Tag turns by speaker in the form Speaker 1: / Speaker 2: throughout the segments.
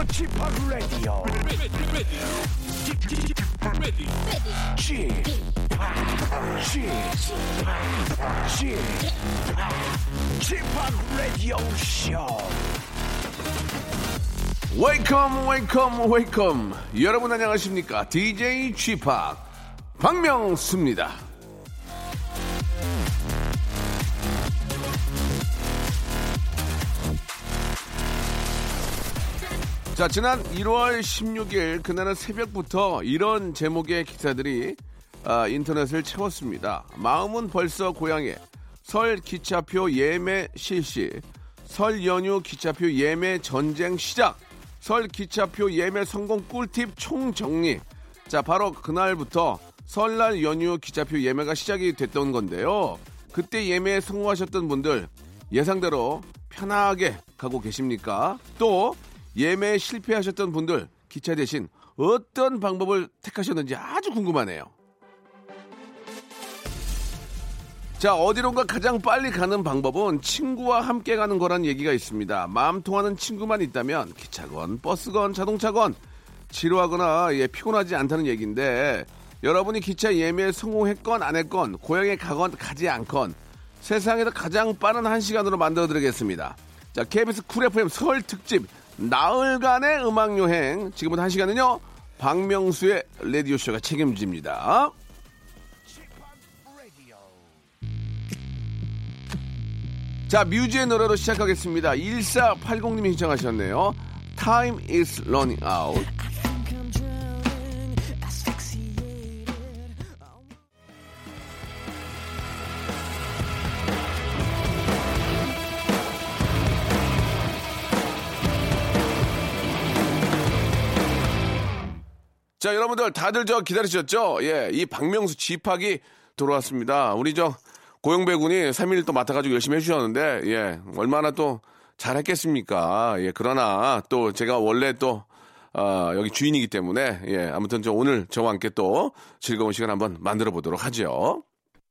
Speaker 1: Radio. Chip, Chip, Chip, Radio Show.
Speaker 2: 웨이컴 웨이컴 웨이컴 여러분 안녕하십니까 DJ p 박명수입니다 자 지난 1월 16일 그날은 새벽부터 이런 제목의 기사들이 아, 인터넷을 채웠습니다 마음은 벌써 고향에 설 기차표 예매 실시 설 연휴 기차표 예매 전쟁 시작 설 기차표 예매 성공 꿀팁 총정리. 자, 바로 그날부터 설날 연휴 기차표 예매가 시작이 됐던 건데요. 그때 예매에 성공하셨던 분들 예상대로 편하게 가고 계십니까? 또 예매에 실패하셨던 분들 기차 대신 어떤 방법을 택하셨는지 아주 궁금하네요. 자, 어디론가 가장 빨리 가는 방법은 친구와 함께 가는 거란 얘기가 있습니다. 마음 통하는 친구만 있다면 기차건 버스건 자동차건 지루하거나 예, 피곤하지 않다는 얘기인데 여러분이 기차 예매에 성공했건 안 했건 고향에 가건 가지 않건 세상에서 가장 빠른 한 시간으로 만들어 드리겠습니다. 자, KBS 쿨 FM 설 특집 나흘간의 음악 여행 지금부터 한 시간은요. 박명수의 라디오 쇼가 책임집니다. 자, 뮤지의 노래로 시작하겠습니다. 1480님이 신청하셨네요. Time is running out. 자, 여러분들 다들 저 기다리셨죠? 예, 이 박명수 집합이 돌아왔습니다. 우리 저 고영배 군이 3일 또 맡아가지고 열심히 해주셨는데, 예, 얼마나 또 잘했겠습니까? 예, 그러나 또 제가 원래 또, 아, 여기 주인이기 때문에, 예, 아무튼 저 오늘 저와 함께 또 즐거운 시간 한번 만들어 보도록 하죠.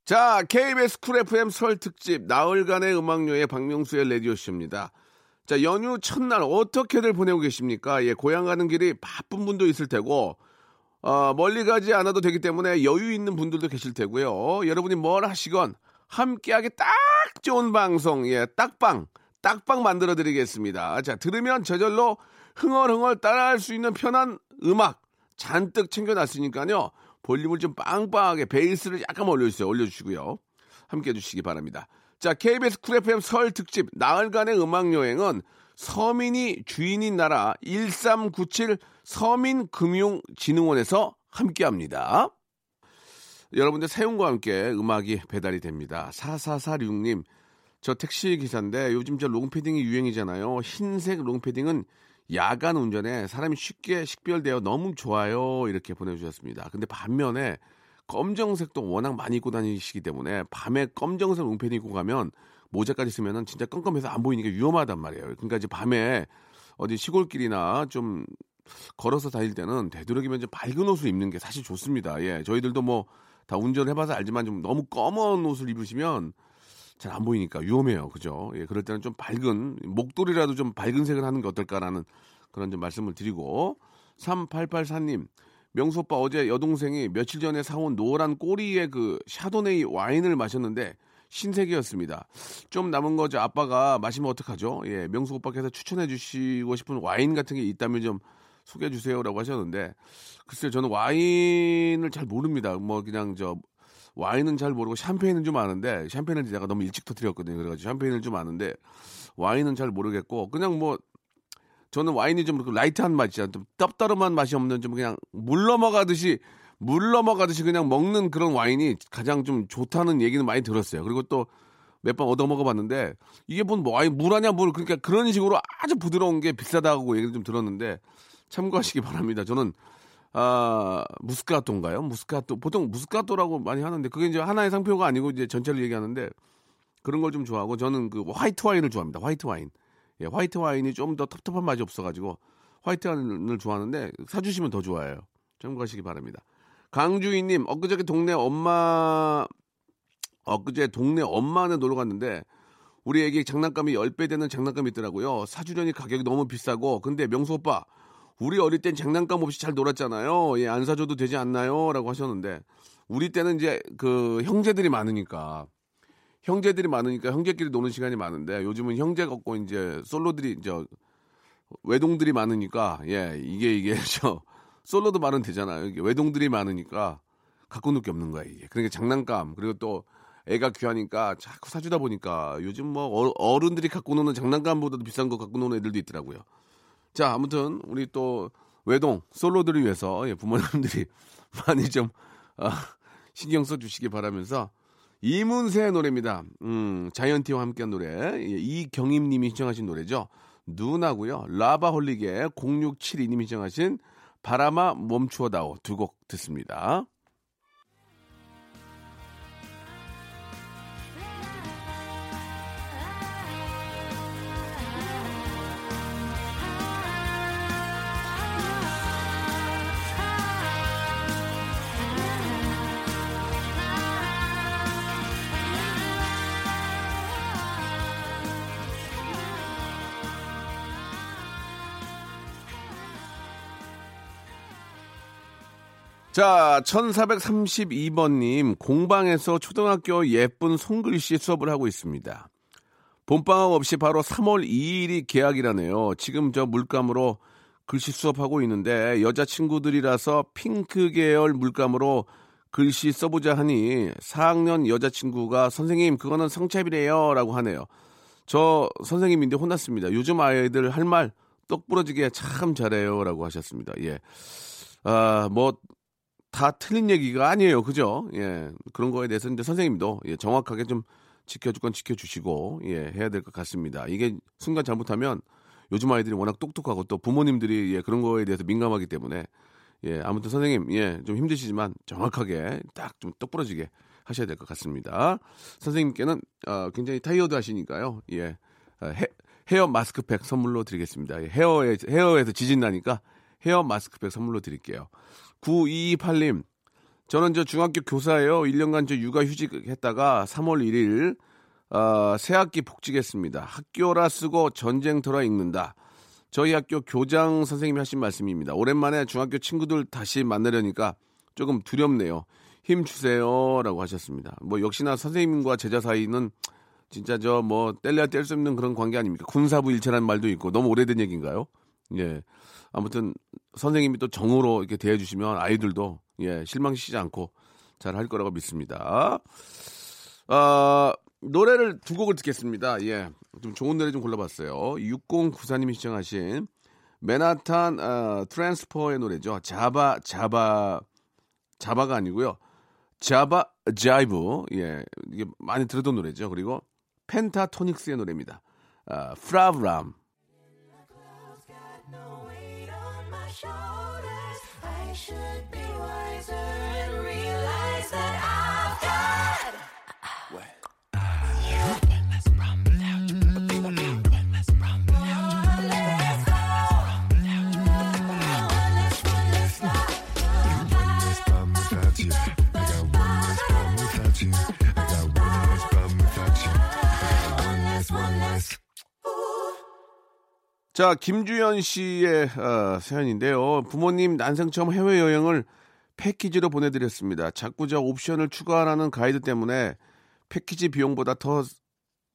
Speaker 2: 자, KBS 쿨 FM 설 특집, 나흘간의 음악 여행 박명수의 라디오 쇼입니다. 자, 연휴 첫날 어떻게들 보내고 계십니까? 예, 고향 가는 길이 바쁜 분도 있을 테고, 어, 멀리 가지 않아도 되기 때문에 여유 있는 분들도 계실 테고요. 여러분이 뭘 하시건 함께하기 딱 좋은 방송, 예, 딱방, 딱방 만들어 드리겠습니다. 자, 들으면 저절로 흥얼흥얼 따라할 수 있는 편한 음악 잔뜩 챙겨놨으니까요. 볼륨을 좀 빵빵하게 베이스를 약간 올려주세요. 올려주시고요. 함께 해주시기 바랍니다. 자, KBS 쿨 FM 설 특집 나흘간의 음악 여행은 서민이 주인인 나라 1397 서민금융진흥원에서 함께합니다. 여러분들 사용과 함께 음악이 배달이 됩니다. 4446님, 저 택시 기사인데 요즘 저 롱패딩이 유행이잖아요. 흰색 롱패딩은 야간 운전에 사람이 쉽게 식별되어 너무 좋아요. 이렇게 보내주셨습니다. 근데 반면에 검정색도 워낙 많이 입고 다니시기 때문에 밤에 검정색 롱패딩 입고 가면 모자까지 쓰면은 진짜 껌껌해서 안 보이니까 위험하단 말이에요. 그러니까 이제 밤에 어디 시골길이나 좀 걸어서 다닐 때는 되도록이면 좀 밝은 옷을 입는 게 사실 좋습니다. 예, 저희들도 뭐 다 운전을 해봐서 알지만 좀 너무 검은 옷을 입으시면 잘 안 보이니까 위험해요. 그죠? 예, 그럴 때는 좀 밝은, 목도리라도 좀 밝은 색을 하는 게 어떨까라는 그런 좀 말씀을 드리고, 3884님, 명수 오빠 어제 여동생이 며칠 전에 사온 노란 꼬리의 그 샤도네이 와인을 마셨는데 신세계였습니다. 좀 남은 거죠. 아빠가 마시면 어떡하죠? 예, 명수 오빠께서 추천해 주시고 싶은 와인 같은 게 있다면 좀 소개해 주세요라고 하셨는데 글쎄요 저는 와인을 잘 모릅니다. 뭐 그냥 저 와인은 잘 모르고 샴페인은 좀 아는데 샴페인을 제가 너무 일찍 터뜨렸거든요. 그래가지고 샴페인을 좀 아는데 와인은 잘 모르겠고 그냥 뭐 저는 와인이 좀 light한 맛이야. 좀 떨떠름한 맛이 없는 좀 그냥 물 넘어가듯이 물 넘어가듯이 그냥 먹는 그런 와인이 가장 좀 좋다는 얘기는 많이 들었어요. 그리고 또 몇 번 얻어 먹어봤는데 이게 뭔 와인 물 아냐 물 그러니까 그런 식으로 아주 부드러운 게 비싸다고 얘기를 좀 들었는데 참고하시기 바랍니다. 저는 아 무스카토인가요? 무스카토 보통 무스카토라고 많이 하는데 그게 이제 하나의 상표가 아니고 이제 전체를 얘기하는데 그런 걸 좀 좋아하고 저는 그 화이트 와인을 좋아합니다. 화이트 와인. 예, 화이트 와인이 좀 더 텁텁한 맛이 없어 가지고 화이트 와인을 좋아하는데 사 주시면 더 좋아해요. 참고하시기 바랍니다. 강주희 님 엊그저께 동네 엄마 엊그제 동네 엄마네 놀러 갔는데 우리 애기 장난감이 10배 되는 장난감이 있더라고요. 사주려니 가격이 너무 비싸고 근데 명수 오빠 우리 어릴 땐 장난감 없이 잘 놀았잖아요. 예, 안 사줘도 되지 않나요? 라고 하셨는데 우리 때는 이제 그 형제들이 많으니까 형제들이 많으니까 형제끼리 노는 시간이 많은데 요즘은 형제가 없고 이제 솔로들이 이제 외동들이 많으니까 예 이게 이게 저 솔로도 말은 되잖아요. 외동들이 많으니까 갖고 놀 게 없는 거야 이게. 그러니까 장난감 그리고 또 애가 귀하니까 자꾸 사주다 보니까 요즘 뭐 어- 어른들이 갖고 노는 장난감보다도 비싼 거 갖고 노는 애들도 있더라고요. 자 아무튼 우리 또 외동 솔로들을 위해서 예, 부모님들이 많이 좀 아, 신경 써 주시기 바라면서 이문세의 노래입니다. 음, 자이언티와 함께한 노래 예, 이경임 님이 신청하신 노래죠. 누나고요. 라바홀릭의 0672님이 신청하신 바람아 멈추어다오 두 곡 듣습니다. 자, 1432번님, 공방에서 초등학교 예쁜 손글씨 수업을 하고 있습니다. 봄방학 없이 바로 3월 2일이 개학이라네요. 지금 저 물감으로 글씨 수업하고 있는데 여자친구들이라서 핑크 계열 물감으로 글씨 써보자 하니 4학년 여자친구가 선생님 그거는 성차비래요 라고 하네요. 저 선생님인데 혼났습니다. 요즘 아이들 할 말 똑 부러지게 참 잘해요 라고 하셨습니다. 예. 아, 뭐, 다 틀린 얘기가 아니에요. 그죠? 예. 그런 거에 대해서 이제 선생님도 예, 정확하게 좀 지켜줄 건 지켜주시고, 예, 해야 될 것 같습니다. 이게 순간 잘못하면 요즘 아이들이 워낙 똑똑하고 또 부모님들이 예, 그런 거에 대해서 민감하기 때문에 예, 아무튼 선생님, 예, 좀 힘드시지만 정확하게 딱 좀 똑부러지게 하셔야 될 것 같습니다. 선생님께는 어, 굉장히 타이어드 하시니까요. 예. 어, 헤, 헤어 마스크팩 선물로 드리겠습니다. 예, 헤어에, 헤어에서 지진 나니까 헤어 마스크팩 선물로 드릴게요. 9228님, 저는 저 중학교 교사예요. 1년간 저 육아 휴직했다가 3월 1일 어, 새학기 복직했습니다. 학교라 쓰고 전쟁터라 읽는다. 저희 학교 교장 선생님이 하신 말씀입니다. 오랜만에 중학교 친구들 다시 만나려니까 조금 두렵네요. 힘 주세요라고 하셨습니다. 뭐 역시나 선생님과 제자 사이는 진짜 저 뭐 뗄래야 뗄 수 없는 그런 관계 아닙니까? 군사부 일체라는 말도 있고 너무 오래된 얘기인가요? 예. 아무튼 선생님이 또 정으로 이렇게 대해 주시면 아이들도 예, 실망시키지 않고 잘 할 거라고 믿습니다. 아, 노래를 두 곡을 듣겠습니다. 예. 좀 좋은 노래 좀 골라봤어요. 6094님이 시청하신 맨하탄 어, 트랜스퍼의 노래죠. 자바 자바 자바가 아니고요. 자바 자이브. 예. 이게 많이 들었던 노래죠. 그리고 펜타토닉스의 노래입니다. 아, 프라브람.
Speaker 3: Should be wiser
Speaker 2: 자, 김주현 씨의 어, 사연인데요. 부모님 난생 처음 해외여행을 패키지로 보내드렸습니다. 자꾸 저 옵션을 추가하라는 가이드 때문에 패키지 비용보다 더,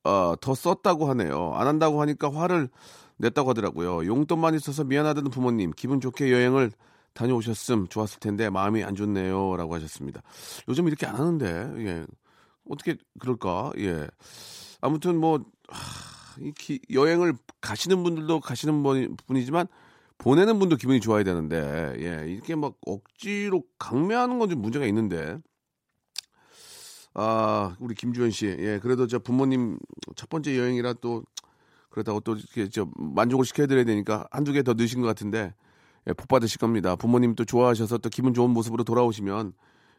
Speaker 2: 어, 더 썼다고 하네요. 안 한다고 하니까 화를 냈다고 하더라고요. 용돈만 있어서 미안하다는 부모님, 기분 좋게 여행을 다녀오셨음 좋았을 텐데 마음이 안 좋네요. 라고 하셨습니다. 요즘 이렇게 안 하는데, 예. 어떻게 그럴까? 예. 아무튼 뭐, 하, 여행을 가시는 분들도 가시는 분- 분이지만 보내는 분도 기분이 좋아야 되는데 예 이렇게 막 억지로 강매하는 건 좀 문제가 있는데. 아 우리 김주현 씨 예 그래도 저 부모님 첫 번째 여행이라 또 그렇다고 또 이렇게 저 만족을 시켜드려야 되니까 한두 개 더 넣으신 것 같은데 예, 복 받으실 겁니다. 부모님 또 좋아하셔서 또 기분 좋은 모습으로 돌아오시면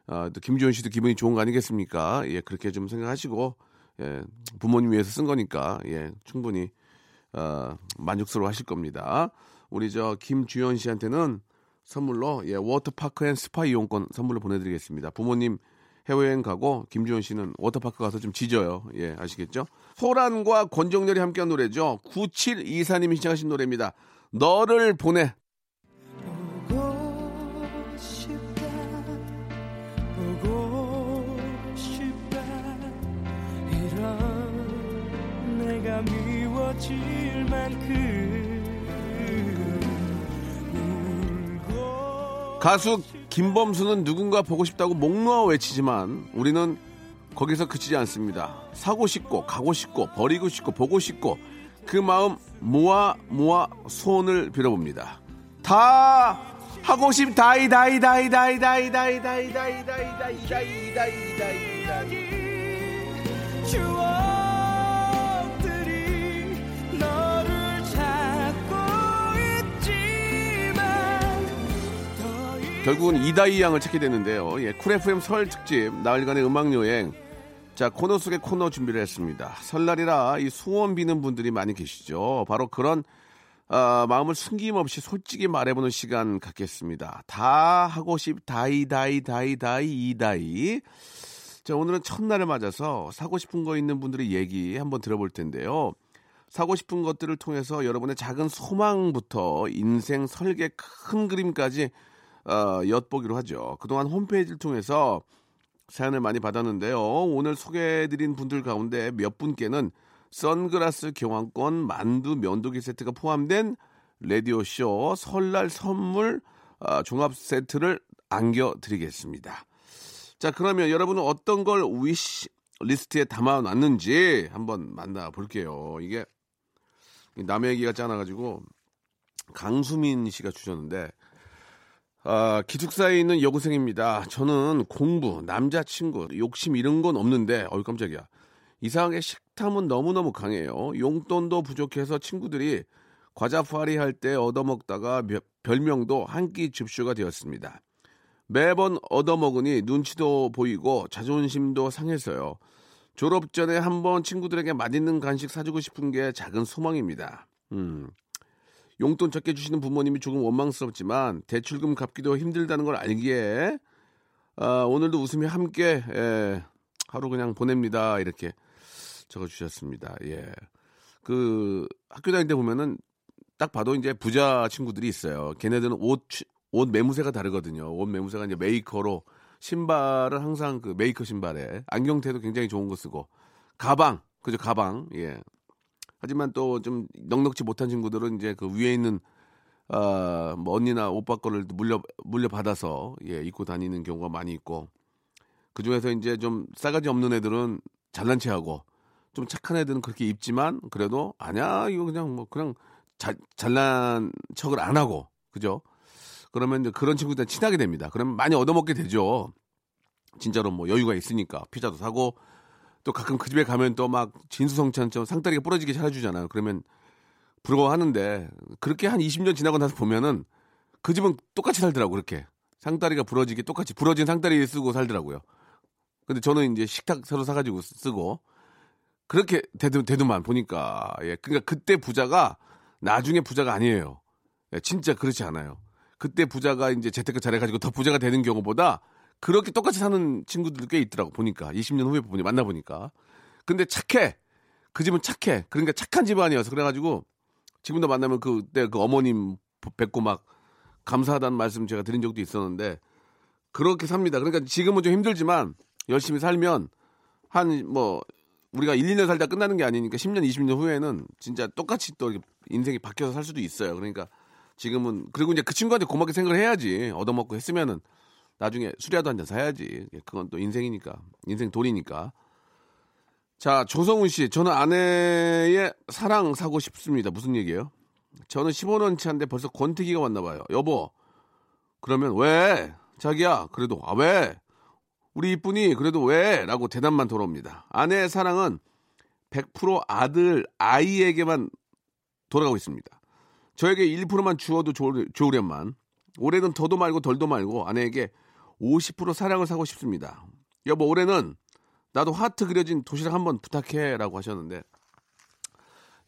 Speaker 2: 아, 또 김주현 씨도 기분이 좋은 거 아니겠습니까? 예 그렇게 좀 생각하시고 예, 부모님 위해서 쓴 거니까 예, 충분히 어, 만족스러워 하실 겁니다. 우리 저 김주현 씨한테는 선물로 예, 워터파크 and 스파 이용권 선물로 보내드리겠습니다. 부모님 해외여행 가고 김주현 씨는 워터파크 가서 좀 지져요. 예, 아시겠죠? 소란과 권정렬이 함께한 노래죠. 9724님이 신청하신 노래입니다. 너를 보내. 가수 김범수는 누군가 보고 싶다고 목 놓아 외치지만 우리는 거기서 그치지 않습니다. 사고 싶고 가고 싶고 버리고 싶고 보고 싶고 그 마음 모아 모아 소원을 빌어봅니다. 다 하고 싶 다이 다이 다이 다이 다이 다이 다이 다이 다이 다이 다이 다이 다이 다이 결국은 이다희 양을 찾게 되는데요. 예, 쿨 FM 설 특집 나흘간의 음악 여행. 자 코너 속의 코너 준비를 했습니다. 설날이라 이 소원 비는 분들이 많이 계시죠. 바로 그런 아, 마음을 숨김없이 솔직히 말해보는 시간 갖겠습니다. 다 하고 싶 다이 다이 다이 다이 이다이. 자 오늘은 첫날을 맞아서 사고 싶은 거 있는 분들의 얘기 한번 들어볼 텐데요. 사고 싶은 것들을 통해서 여러분의 작은 소망부터 인생 설계 큰 그림까지 어, 엿보기로 하죠. 그동안 홈페이지를 통해서 사연을 많이 받았는데요. 오늘 소개해드린 분들 가운데 몇 분께는 선글라스 교환권, 만두, 면도기 세트가 포함된 라디오쇼 설날 선물 아, 종합 세트를 안겨드리겠습니다. 자, 그러면 여러분은 어떤 걸 wish list에 담아놨는지 한번 만나볼게요. 이게 남의 얘기 같지 않아가지고 강수민 씨가 주셨는데 아, 기숙사에 있는 여고생입니다. 저는 공부, 남자친구, 욕심 이런 건 없는데, 어이 깜짝이야. 이상하게 식탐은 너무너무 강해요. 용돈도 부족해서 친구들이 과자 파리 할 때 얻어먹다가 며- 별명도 한 끼 줍쇼가 되었습니다. 매번 얻어먹으니 눈치도 보이고 자존심도 상해서요. 졸업 전에 한번 친구들에게 맛있는 간식 사주고 싶은 게 작은 소망입니다. 음. 용돈 적게 주시는 부모님이 조금 원망스럽지만 대출금 갚기도 힘들다는 걸 알기에 아, 오늘도 웃으며 함께 예, 하루 그냥 보냅니다 이렇게 적어주셨습니다. 예, 그 학교 다닐 때 보면은 딱 봐도 이제 부자 친구들이 있어요. 걔네들은 옷, 취- 옷 매무새가 다르거든요. 옷 매무새가 이제 메이커로 신발을 항상 그 메이커 신발에 안경테도 굉장히 좋은 거 쓰고 가방 그죠 가방 예 하지만 또 좀 넉넉지 못한 친구들은 이제 그 위에 있는 아, 뭐 언니나 오빠 거를 물려 물려 받아서 예, 입고 다니는 경우가 많이 있고 그 중에서 이제 좀 싸가지 없는 애들은 잘난 체하고 좀 착한 애들은 그렇게 입지만 그래도 아니야 이거 그냥 뭐 그냥 자, 잘난 척을 안 하고 그죠? 그러면 이제 그런 친구들은 친하게 됩니다. 그러면 많이 얻어먹게 되죠. 진짜로 뭐 여유가 있으니까 피자도 사고 또 가끔 그 집에 가면 또 막 진수성찬처럼 상다리가 부러지게 차려주잖아요. 그러면 부러워하는데 그렇게 한 20년 지나고 나서 보면은 그 집은 똑같이 살더라고 그렇게 상다리가 부러지게 똑같이 부러진 상다리 쓰고 살더라고요. 근데 저는 이제 식탁 새로 사가지고 쓰- 쓰고 그렇게 되도 되도만 보니까 예 그러니까 그때 부자가 나중에 부자가 아니에요. 예, 진짜 그렇지 않아요. 그때 부자가 이제 재테크 잘해가지고 더 부자가 되는 경우보다 그렇게 똑같이 사는 친구들 꽤 있더라고 보니까 20년 후에 보니 만나 보니까 근데 착해 그 집은 착해 그러니까 착한 집안이어서 그래가지고 지금도 만나면 그때 그 어머님 뵙고 막 감사하다는 말씀 제가 드린 적도 있었는데 그렇게 삽니다. 그러니까 지금은 좀 힘들지만 열심히 살면 한 뭐 우리가 1, 2년 살다 끝나는 게 아니니까 10년, 20년 후에는 진짜 똑같이 또 인생이 바뀌어서 살 수도 있어요. 그러니까 지금은 그리고 이제 그 친구한테 고맙게 생각을 해야지 얻어먹고 했으면은 나중에 술이라도 한 잔 사야지. 예, 그건 또 인생이니까 인생 돈이니까. 자 조성훈 씨, 저는 아내의 사랑 사고 싶습니다. 무슨 얘기예요? 저는 15년 차인데 벌써 권태기가 왔나 봐요. 여보, 그러면 왜? 자기야, 그래도 아 왜? 우리 이쁜이 그래도 왜? 라고 대답만 돌아옵니다. 아내의 사랑은 100% 아들 아이에게만 돌아가고 있습니다. 저에게 1%만 주어도 좋으, 좋으련만 올해는 더도 말고 덜도 말고 아내에게 50% 사랑을 사고 싶습니다. 여보 올해는 나도 하트 그려진 도시락 한번 부탁해라고 하셨는데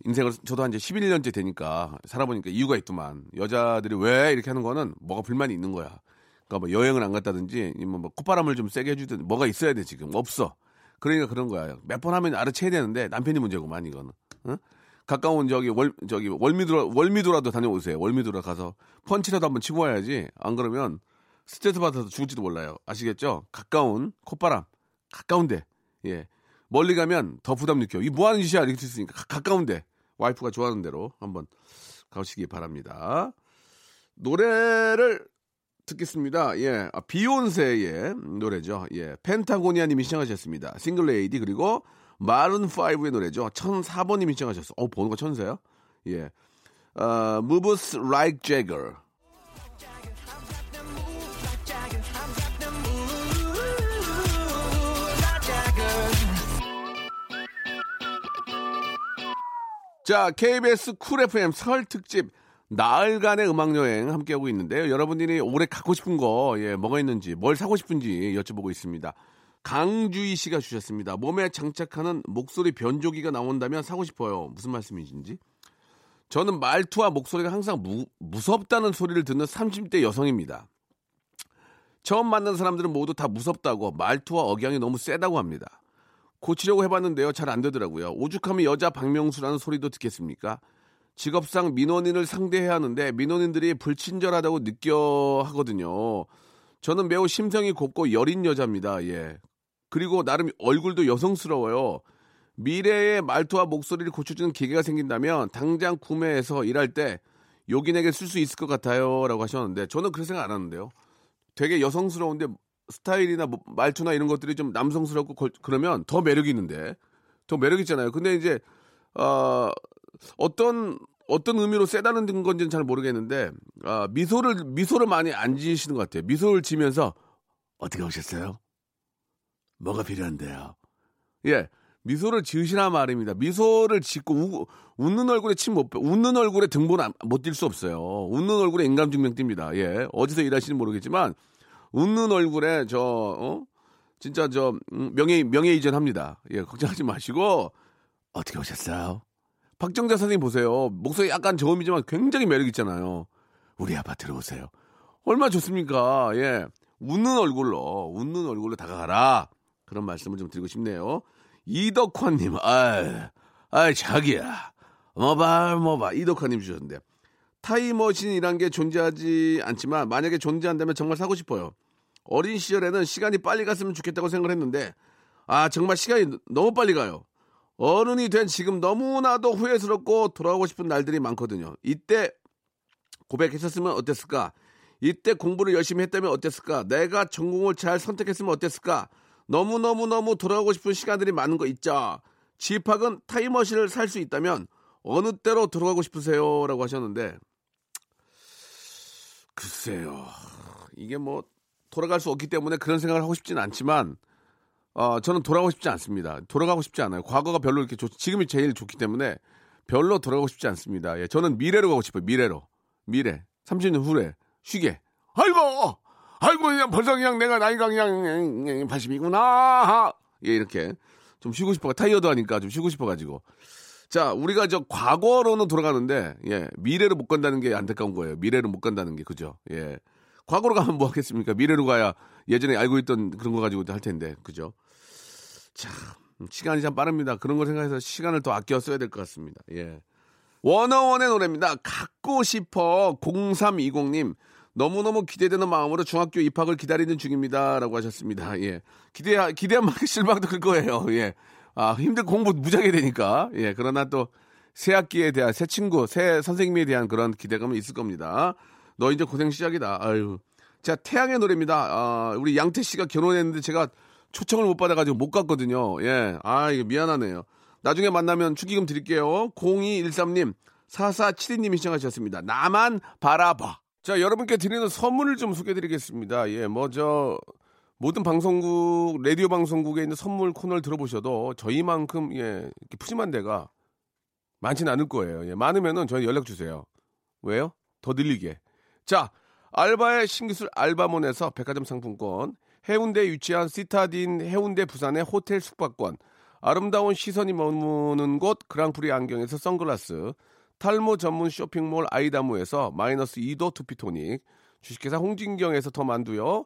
Speaker 2: 인생을 저도 한 이제 11년째 되니까 살아보니까 이유가 있더만 여자들이 왜 이렇게 하는 거는 뭐가 불만이 있는 거야. 그러니까 뭐 여행을 안 갔다든지 뭐, 뭐 콧바람을 좀 세게 해주든 뭐가 있어야 돼 지금 없어. 그러니까 그런 거야. 몇 번 하면 알아채야 되는데 남편이 문제구만 이거는. 응? 가까운 저기 월 저기 월미도라 월미도라도 다녀오세요. 월미도라 가서 펀치라도 한번 치고 와야지. 안 그러면 스트레스 받아서 죽을지도 몰라요. 아시겠죠? 가까운 콧바람 가까운데 예 멀리 가면 더 부담 느껴. 이 뭐 하는 짓이야 이렇게 수 있으니까 가- 가까운데 와이프가 좋아하는 대로 한번 가시기 바랍니다. 노래를 듣겠습니다. 예, 아, 비욘세의 노래죠. 예, 펜타고니아님이 시청하셨습니다. 싱글 레이디 그리고 마룬 5의 노래죠. 1004번님이 시청하셨어. 어, 번호가 천사야? 예, 어, Moves Like Jagger. 자, KBS 쿨 FM 설 특집 나흘간의 음악 여행 함께하고 있는데요. 여러분들이 올해 갖고 싶은 거, 예, 뭐가 있는지, 뭘 사고 싶은지 여쭤보고 있습니다. 강주희 씨가 주셨습니다. 몸에 장착하는 목소리 변조기가 나온다면 사고 싶어요. 무슨 말씀이신지? 저는 말투와 목소리가 항상 무, 무섭다는 소리를 듣는 30대 여성입니다. 처음 만난 사람들은 모두 다 무섭다고 말투와 억양이 너무 세다고 합니다. 고치려고 해봤는데요. 잘 안 되더라고요. 오죽하면 여자 박명수라는 소리도 듣겠습니까? 직업상 민원인을 상대해야 하는데 민원인들이 불친절하다고 느껴 하거든요. 저는 매우 심성이 곱고 여린 여자입니다. 예. 그리고 나름 얼굴도 여성스러워요. 미래의 말투와 목소리를 고쳐주는 기계가 생긴다면 당장 구매해서 일할 때 요긴하게 쓸 수 있을 것 같아요. 라고 하셨는데 저는 그렇게 생각 안 하는데요. 되게 여성스러운데 스타일이나 뭐 말투나 이런 것들이 좀 남성스럽고 걸- 그러면 더 매력이 있는데 더 매력 있잖아요. 근데 이제 어, 어떤 어떤 의미로 세다는 건지는 잘 모르겠는데 아, 미소를 미소를 많이 안 지으시는 것 같아요. 미소를 지면서 어떻게 오셨어요? 뭐가 필요한데요? 예. 미소를 지으시나 말입니다. 미소를 짓고 우- 웃는 얼굴에 침못 빼, 웃는 얼굴에 등본 못띌 수 없어요. 웃는 얼굴에 인감증명 띱니다. 예. 어디서 일하시는지 모르겠지만 웃는 얼굴에 저 어? 진짜 저 음, 명예 명예 이전합니다. 예, 걱정하지 마시고 어떻게 오셨어요? 박정자 선생님 보세요. 목소리 약간 저음이지만 굉장히 매력 있잖아요. 우리 아파트로 오세요. 얼마나 좋습니까? 예. 웃는 얼굴로 웃는 얼굴로 다가가라. 그런 말씀을 좀 드리고 싶네요. 이덕환님, 아, 아 자기야, 뭐봐 뭐봐 이덕환님 주셨는데 타임머신이란 게 존재하지 않지만 만약에 존재한다면 정말 사고 싶어요. 어린 시절에는 시간이 빨리 갔으면 좋겠다고 생각을 했는데 아 정말 시간이 너무 빨리 가요. 어른이 된 지금 너무나도 후회스럽고 돌아가고 싶은 날들이 많거든요. 이때 고백했었으면 어땠을까? 이때 공부를 열심히 했다면 어땠을까? 내가 전공을 잘 선택했으면 어땠을까? 너무너무너무 돌아가고 싶은 시간들이 많은 거 있죠. 집학은 타임머신을 살 수 있다면 어느 때로 돌아가고 싶으세요? 라고 하셨는데 글쎄요. 이게 뭐 돌아갈 수 없기 때문에 그런 생각을 하고 싶지는 않지만 어, 저는 돌아가고 싶지 않습니다. 돌아가고 싶지 않아요. 과거가 별로 이렇게 좋, 지금이 제일 좋기 때문에 별로 돌아가고 싶지 않습니다. 예, 저는 미래로 가고 싶어요. 미래로. 미래. 30년 후에 쉬게. 아이고! 아이고, 그냥 벌써 그냥 내가 나이가 그냥 80이구나. 예, 이렇게. 좀 쉬고 싶어. 타이어도 하니까 좀 쉬고 싶어가지고. 자, 우리가 저 과거로는 돌아가는데, 예, 미래로 못 간다는 게 안타까운 거예요. 미래로 못 간다는 게, 그죠? 예. 과거로 가면 뭐 하겠습니까? 미래로 가야 예전에 알고 있던 그런 거 가지고 할 텐데, 그죠? 참, 시간이 참 빠릅니다. 그런 걸 생각해서 시간을 더 아껴 써야 될 것 같습니다. 예. 워너원의 노래입니다. 갖고 싶어 0320님. 너무너무 기대되는 마음으로 중학교 입학을 기다리는 중입니다. 라고 하셨습니다. 예. 기대, 기대한 만큼 실망도 클 거예요. 예. 아, 힘든 공부 무지하게 되니까. 예. 그러나 또 새 학기에 대한 새 친구, 새 선생님에 대한 그런 기대감은 있을 겁니다. 너 이제 고생 시작이다. 아유. 자, 태양의 노래입니다. 아, 우리 양태 씨가 결혼했는데 제가 초청을 못 받아가지고 못 갔거든요. 예. 아, 이거 미안하네요. 나중에 만나면 축의금 드릴게요. 0213님, 4472님이 시청하셨습니다. 나만 바라봐. 자, 여러분께 드리는 선물을 좀 소개해 드리겠습니다. 예, 뭐, 저, 모든 방송국, 라디오 방송국에 있는 선물 코너를 들어보셔도 저희만큼, 예, 푸짐한 데가 많지는 않을 거예요. 예, 많으면은 저희 연락 주세요. 왜요? 더 늘리게. 자, 알바의 신기술 알바몬에서 백화점 상품권, 해운대에 위치한 시타딘 해운대 부산의 호텔 숙박권, 아름다운 시선이 머무는 곳 그랑프리 안경에서 선글라스, 탈모 전문 쇼핑몰 아이다무에서 마이너스 2도 투피토닉, 주식회사 홍진경에서 더 만두요.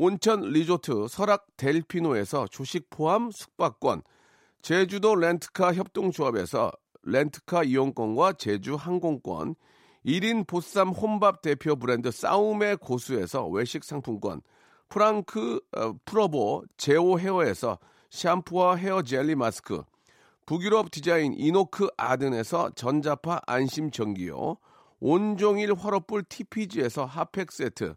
Speaker 2: 온천 리조트 설악 델피노에서 조식 포함 숙박권. 제주도 렌트카 협동조합에서 렌트카 이용권과 제주 항공권. 1인 보쌈 혼밥 대표 브랜드 싸움의 고수에서 외식 상품권. 프랑크 어, 프로보 제오 헤어에서 샴푸와 hair jelly mask. 북유럽 디자인 이노크 아든에서 전자파 안심 전기요. 온종일 화로불 TPG에서 핫팩 세트.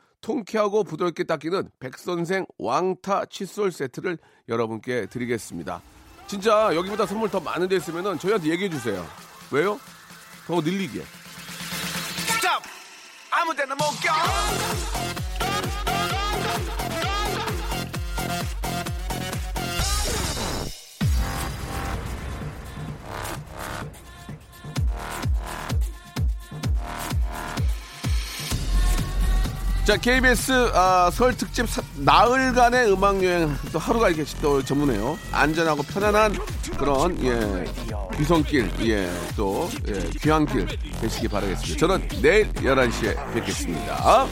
Speaker 2: 통쾌하고 부드럽게 닦이는 백선생 왕타 칫솔 세트를 여러분께 드리겠습니다. 진짜 여기보다 선물 더 많은 데 있으면 저희한테 얘기해 주세요. 왜요? 더 늘리게.
Speaker 1: stop 아무 데나 못 껴.
Speaker 2: 자, KBS 아, 설 특집 사- 나흘간의 음악 여행 또 하루가 이렇게 또 전무네요. 안전하고 편안한 그런 예 귀성길 예또 예, 귀한길 되시기 바라겠습니다. 저는 내일 11시에 뵙겠습니다.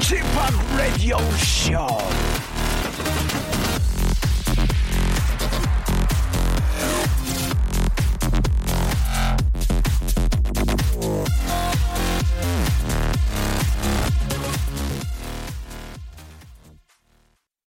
Speaker 1: 지팍 라디오 쇼